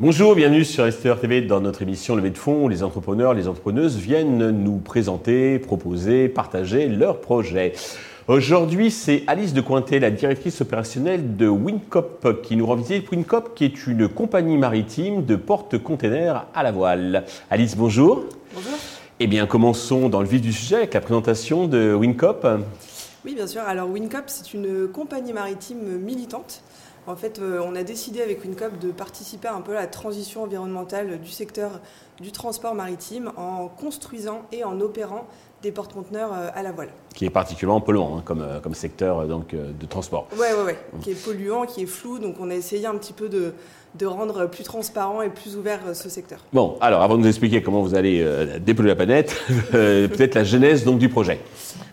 Bonjour, bienvenue sur STR TV dans notre émission Levée de fonds où les entrepreneurs, les entrepreneuses viennent nous présenter, proposer, partager leurs projets. Aujourd'hui, c'est Alice de Cointet, la directrice opérationnelle de Wincop, qui nous rend visite. Wincop, qui est une compagnie maritime de porte-containers à la voile. Alice, bonjour. Bonjour. Eh bien, commençons dans le vif du sujet avec la présentation de Wincop. Oui, bien sûr. Alors, Wincop, c'est une compagnie maritime militante en fait, euh, on a décidé avec WinCop de participer un peu à la transition environnementale du secteur du transport maritime en construisant et en opérant des porte-conteneurs euh, à la voile. Qui est particulièrement polluant hein, comme, euh, comme secteur donc, de transport. Oui, oui, oui. Qui est polluant, qui est flou. Donc on a essayé un petit peu de, de rendre plus transparent et plus ouvert ce secteur. Bon, alors avant de nous expliquer comment vous allez dépolluer la planète, peut-être la genèse donc, du projet.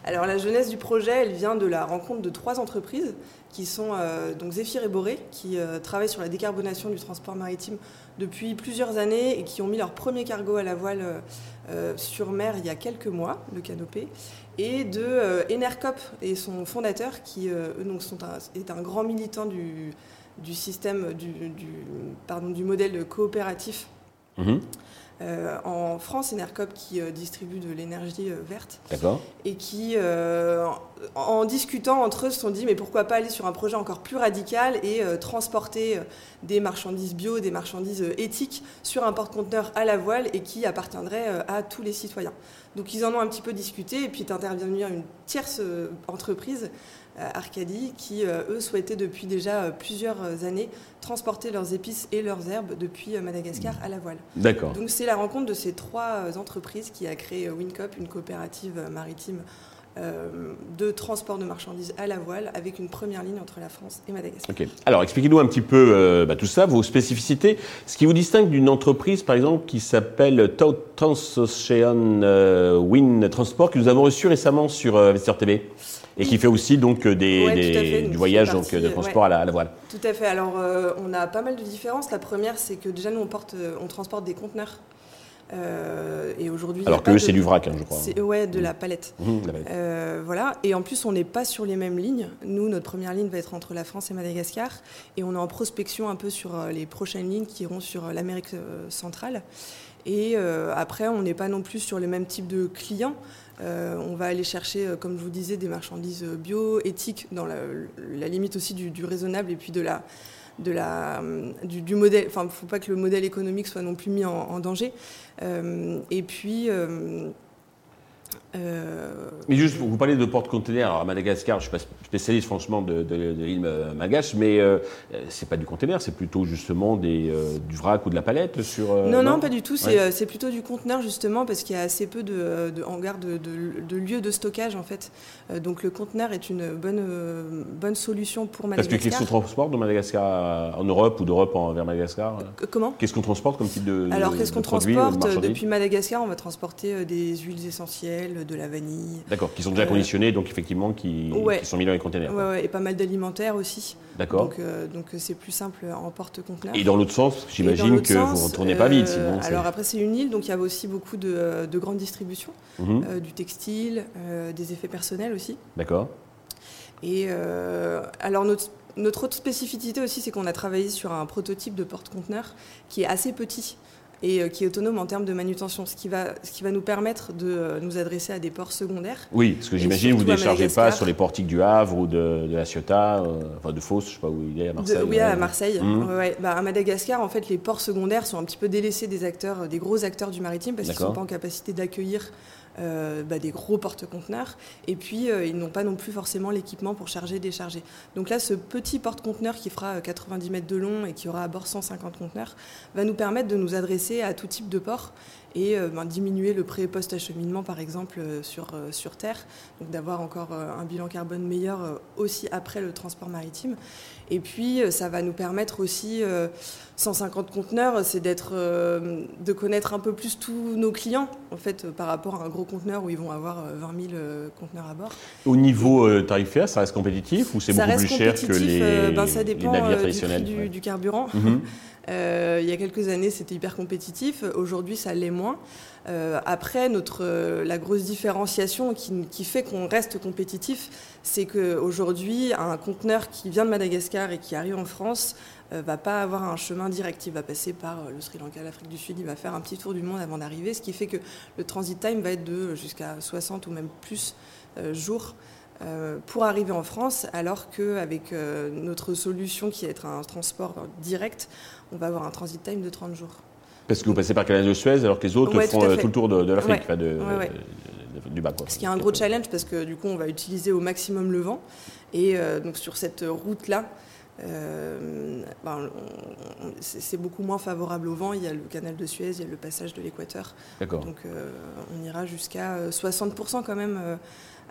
Alors la genèse du projet, elle vient de la rencontre de trois entreprises qui sont euh, donc Zéphyr et Boré, qui euh, travaillent sur la décarbonation du transport maritime depuis plusieurs années et qui ont mis leur premier cargo à la voile euh, sur mer il y a quelques mois, le canopé, et de Enercop et son fondateur, qui donc sont est un grand militant du, du système du, pardon, du modèle coopératif. Mhm. Euh, en France, Enercop qui euh, distribue de l'énergie euh, verte. D'accord. Et qui, en discutant entre eux, se sont dit mais pourquoi pas aller sur un projet encore plus radical et transporter des marchandises bio, des marchandises éthiques sur un porte-conteneur à la voile et qui appartiendrait à tous les citoyens. Donc ils en ont un petit peu discuté et puis est intervenue une tierce entreprise euh, Arcadie, qui, euh, eux, souhaitaient depuis déjà euh, plusieurs années transporter leurs épices et leurs herbes depuis Madagascar à la voile. D'accord. Donc c'est la rencontre de ces trois entreprises qui a créé Wincop, une coopérative maritime de transport de marchandises à la voile avec une première ligne entre la France et Madagascar. Ok. Alors expliquez-nous un petit peu bah, tout ça, vos spécificités, ce qui vous distingue d'une entreprise par exemple qui s'appelle Transocean Wind Transport que nous avons reçu récemment sur Investor TV. Et qui fait aussi donc euh, des, du voyage, donc de transport à, la, voile. Tout à fait. Alors, euh, on a pas mal de différences. La première, c'est que déjà, nous, on, porte, euh, on transporte des conteneurs. et aujourd'hui, alors que eux, c'est du vrac, hein, je crois. C'est ouais, de la palette. Mmh, voilà. Et en plus, on n'est pas sur les mêmes lignes. Nous, notre première ligne va être entre la France et Madagascar, et on est en prospection un peu sur les prochaines lignes qui iront sur l'Amérique centrale. Et après, on n'est pas non plus sur les mêmes types de clients. Euh, on va aller chercher, euh, comme je vous disais, des marchandises euh, bio, éthiques, dans la, limite aussi du, raisonnable et puis de la, de la, du, modèle. Enfin, il ne faut pas que le modèle économique soit non plus mis en, danger. et puis. Euh, mais juste, vous parlez de porte-conteneurs. Alors à Madagascar, je ne suis pas spécialiste franchement de, l'île Magache, mais euh, c'est pas du conteneur, c'est plutôt justement des, euh, du vrac ou de la palette sur. non, non, pas du tout. C'est plutôt du conteneur justement parce qu'il y a assez peu de, hangars, de, lieux de stockage en fait. donc le conteneur est une bonne, bonne solution pour Madagascar. Parce que qu'est-ce qu'on transporte de Madagascar en Europe ou d'Europe vers Madagascar Comment? Qu'est-ce qu'on transporte comme type de Alors qu'est-ce qu'on transporte? Depuis Madagascar, on va transporter des huiles essentielles de la vanille. D'accord, qui sont déjà euh, conditionnés, donc effectivement qui, sont mis dans les containers. Ouais, et pas mal d'alimentaires aussi. D'accord. Donc euh, donc euh, c'est plus simple en porte-conteneurs. Et dans l'autre sens, j'imagine que vous ne retournez pas vite sinon. Alors après c'est une île, donc il y a aussi beaucoup de, de grandes distributions, mhm. du textile, des effets personnels aussi. D'accord. Et alors notre notre autre spécificité aussi, c'est qu'on a travaillé sur un prototype de porte-conteneur qui est assez petit et euh, qui est autonome en termes de manutention, ce qui va, ce qui va nous permettre de euh, nous adresser à des ports secondaires. Oui, parce que j'imagine vous ne déchargez pas sur les portiques du Havre ou de, la Ciotat, euh, enfin de Fos, je ne sais pas où il est, à Marseille. oui, à Marseille. Mmh. Bah, à Madagascar, en fait, les ports secondaires sont un petit peu délaissés des acteurs, des gros acteurs du maritime, parce qu'ils ne sont pas en capacité d'accueillir euh, bah, des gros porte-conteneurs, et puis euh, ils n'ont pas non plus forcément l'équipement pour charger décharger. Donc là, ce petit porte-conteneur qui fera 90 euh, mètres de long et qui aura à bord 150 conteneurs va nous permettre de nous adresser à tout type de port et ben, diminuer le pré- et post-acheminement, par exemple, sur, sur Terre, donc d'avoir encore un bilan carbone meilleur aussi après le transport maritime. Et puis, ça va nous permettre aussi, 150 conteneurs, c'est d'être, de connaître un peu plus tous nos clients, en fait, par rapport à un gros conteneurs où ils vont avoir 20 000 conteneurs à bord. Au niveau tarifaire, ça reste compétitif ou c'est beaucoup plus cher que les, ben, ça dépend, navires traditionnels du, prix du, carburant. Mhm. il y a quelques années, c'était hyper compétitif. Aujourd'hui, ça l'est moins. Euh, après, euh, la grosse différenciation qui, fait qu'on reste compétitif, c'est qu'aujourd'hui, un conteneur qui vient de Madagascar et qui arrive en France ne euh, va pas avoir un chemin direct. Il va passer par le Sri Lanka, l'Afrique du Sud, il va faire un petit tour du monde avant d'arriver, ce qui fait que le transit time va être de jusqu'à 60 ou même plus jours. pour arriver en France, alors qu'avec notre solution qui est un transport direct, on va avoir un transit time de 30 jours. Parce que vous passez par Canal de Suez, alors que les autres font tout, euh, le tour de, l'Afrique, du bas. Ce qui est un gros challenge, parce que du coup, on va utiliser au maximum le vent. Et euh, donc sur cette route-là, euh, ben, c'est beaucoup moins favorable au vent. Il y a le canal de Suez, il y a le passage de l'équateur. Donc on ira jusqu'à 60% quand même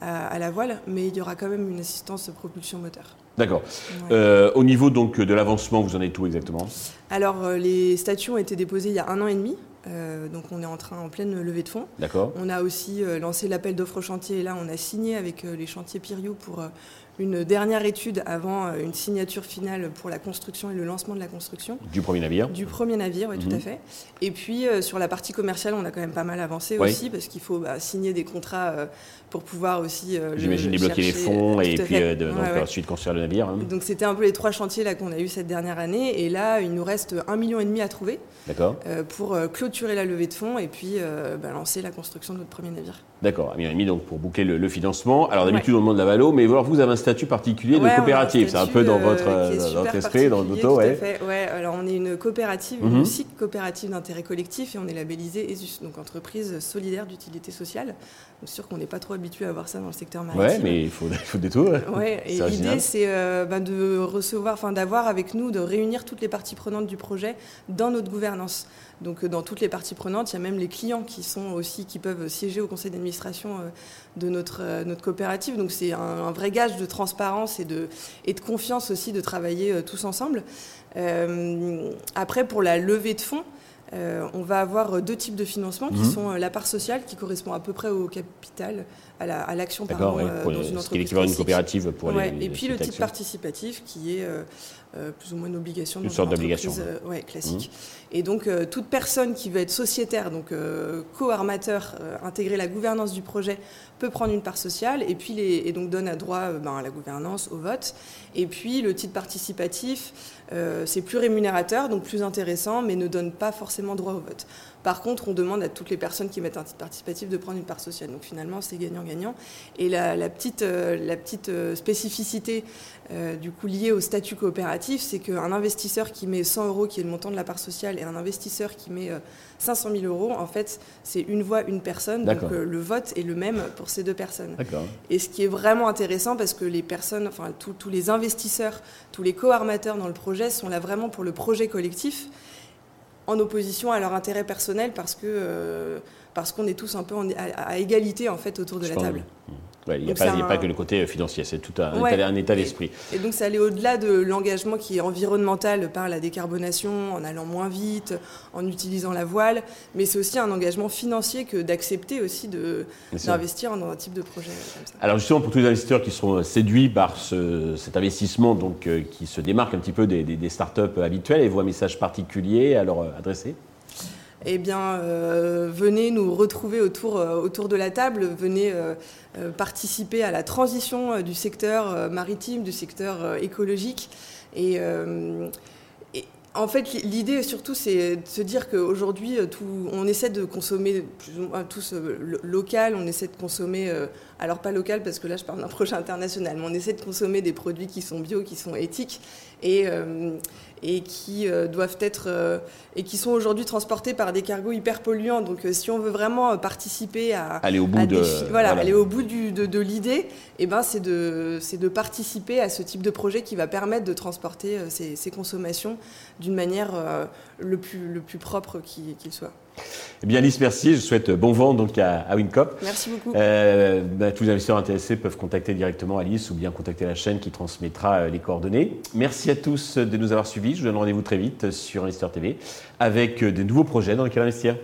à, la voile, mais il y aura quand même une assistance propulsion moteur. D'accord. Euh, au niveau donc de l'avancement, vous en êtes où exactement? Alors euh, les statuts ont été déposés il y a un an et demi. Euh, donc on est en train en pleine levée de fonds. D'accord. On a aussi lancé l'appel d'offres chantier et là on a signé avec les chantiers Piriou pour une dernière étude avant une signature finale pour la construction et le lancement de la construction. Du premier navire Du premier navire, oui, tout à mhm. fait. Et puis sur la partie commerciale, on a quand même pas mal avancé aussi parce qu'il faut bah, signer des contrats pour pouvoir aussi. Euh, J'imagine débloquer les fonds et puis euh, donc, ensuite construire le navire. Hein. Donc c'était un peu les trois chantiers là qu'on a eu cette dernière année et là il nous reste un million et demi à trouver. Euh, pour clôturer la levée de fonds et puis bah, lancer la construction de notre premier navire. D'accord, un million et demi donc pour boucler le, financement. Alors d'habitude on demande la Valo, mais alors, vous avez statut particulier de coopérative. C'est un peu dans votre, dans votre esprit, dans l'auto, ouais. ouais. Alors on est une coopérative, une mhm. coopérative d'intérêt collectif et on est labellisé ESUS, donc entreprise solidaire d'utilité sociale. C'est sûr qu'on n'est pas trop habitué à voir ça dans le secteur maritime. Ouais, mais il faut, il faut des tours. Ouais, et l'idée, c'est euh, ben, de recevoir, enfin d'avoir avec nous, de réunir toutes les parties prenantes du projet dans notre gouvernance. Donc euh, dans toutes les parties prenantes, il y a même les clients qui sont aussi qui peuvent siéger au conseil d'administration euh, de notre notre coopérative. Donc c'est un, vrai gage de transparence et de et de confiance aussi de travailler tous ensemble. après pour la levée de fonds. Euh, on va avoir euh, deux types de financement qui mhm. sont euh, la part sociale qui correspond à peu près au capital, à l'action par an dans une entreprise. Ce qui est d'une coopérative pour les, Et puis le type participatif qui est plus ou moins une obligation. Une sorte d'obligation. ouais, classique. Mhm. Et donc toute personne qui veut être sociétaire, donc co-armateur, intégrer la gouvernance du projet, peut prendre une part sociale et puis les, et donc donne à droit ben, à la gouvernance, au vote. Et puis le titre participatif c'est plus rémunérateur, donc plus intéressant, mais ne donne pas forcément droit au vote. Par contre, on demande à toutes les personnes qui mettent un titre participatif de prendre une part sociale. Donc finalement, c'est gagnant-gagnant. Et la, petite, euh, la petite euh, spécificité du coup liée au statut coopératif, c'est qu'un investisseur qui met 100 euros, qui est le montant de la part sociale, et un investisseur qui met 500 000 euros, en fait, c'est une voix, une personne. Donc le vote est le même pour ces deux personnes. Et ce qui est vraiment intéressant, parce que les personnes, enfin tous les investisseurs, tous les co-armateurs dans le projet, sont là vraiment pour le projet collectif, en opposition à leur intérêt personnel, parce que euh, parce qu'on est tous un peu à, égalité en fait autour de la table. il n'y a, pas que le côté euh, financier, c'est tout un, un état d'esprit. Et, donc ça allait au-delà de l'engagement qui est environnemental par la décarbonation, en allant moins vite, en utilisant la voile, mais c'est aussi un engagement financier que d'accepter aussi d'investir dans un type de projet comme ça. Alors justement, pour tous les investisseurs qui sont séduits par cet investissement, donc euh, qui se démarque un petit peu des, des, des startups habituelles, et vous un message particulier à leur euh, adresser? Eh bien, euh, venez nous retrouver autour, euh, autour de la table, venez euh, participer à la transition du secteur maritime, du secteur écologique. Et, en fait, l'idée surtout, c'est de se dire qu'aujourd'hui, on essaie de consommer plus ou moins tous local, on essaie de consommer, alors pas local parce que là je parle d'un projet international, mais on essaie de consommer des produits qui sont bio, qui sont éthiques. Et, et qui euh, doivent être euh, et qui sont aujourd'hui transportés par des cargos hyper polluants. Donc, euh, si on veut vraiment participer à aller au bout de voilà, aller au bout du, de, l'idée, et eh ben c'est de c'est de participer à ce type de projet qui va permettre de transporter ces, ces consommations d'une manière le plus le plus propre qu'il soit. Eh bien, Alice, merci. Je souhaite bon vent donc à, Wincop. Merci beaucoup. Euh, bah, tous les investisseurs intéressés peuvent contacter directement Alice ou bien contacter la chaîne qui transmettra euh, les coordonnées. Merci à tous de nous avoir suivis. Je vous donne rendez-vous très vite sur Investor TV avec euh, de nouveaux projets dans lesquels investir.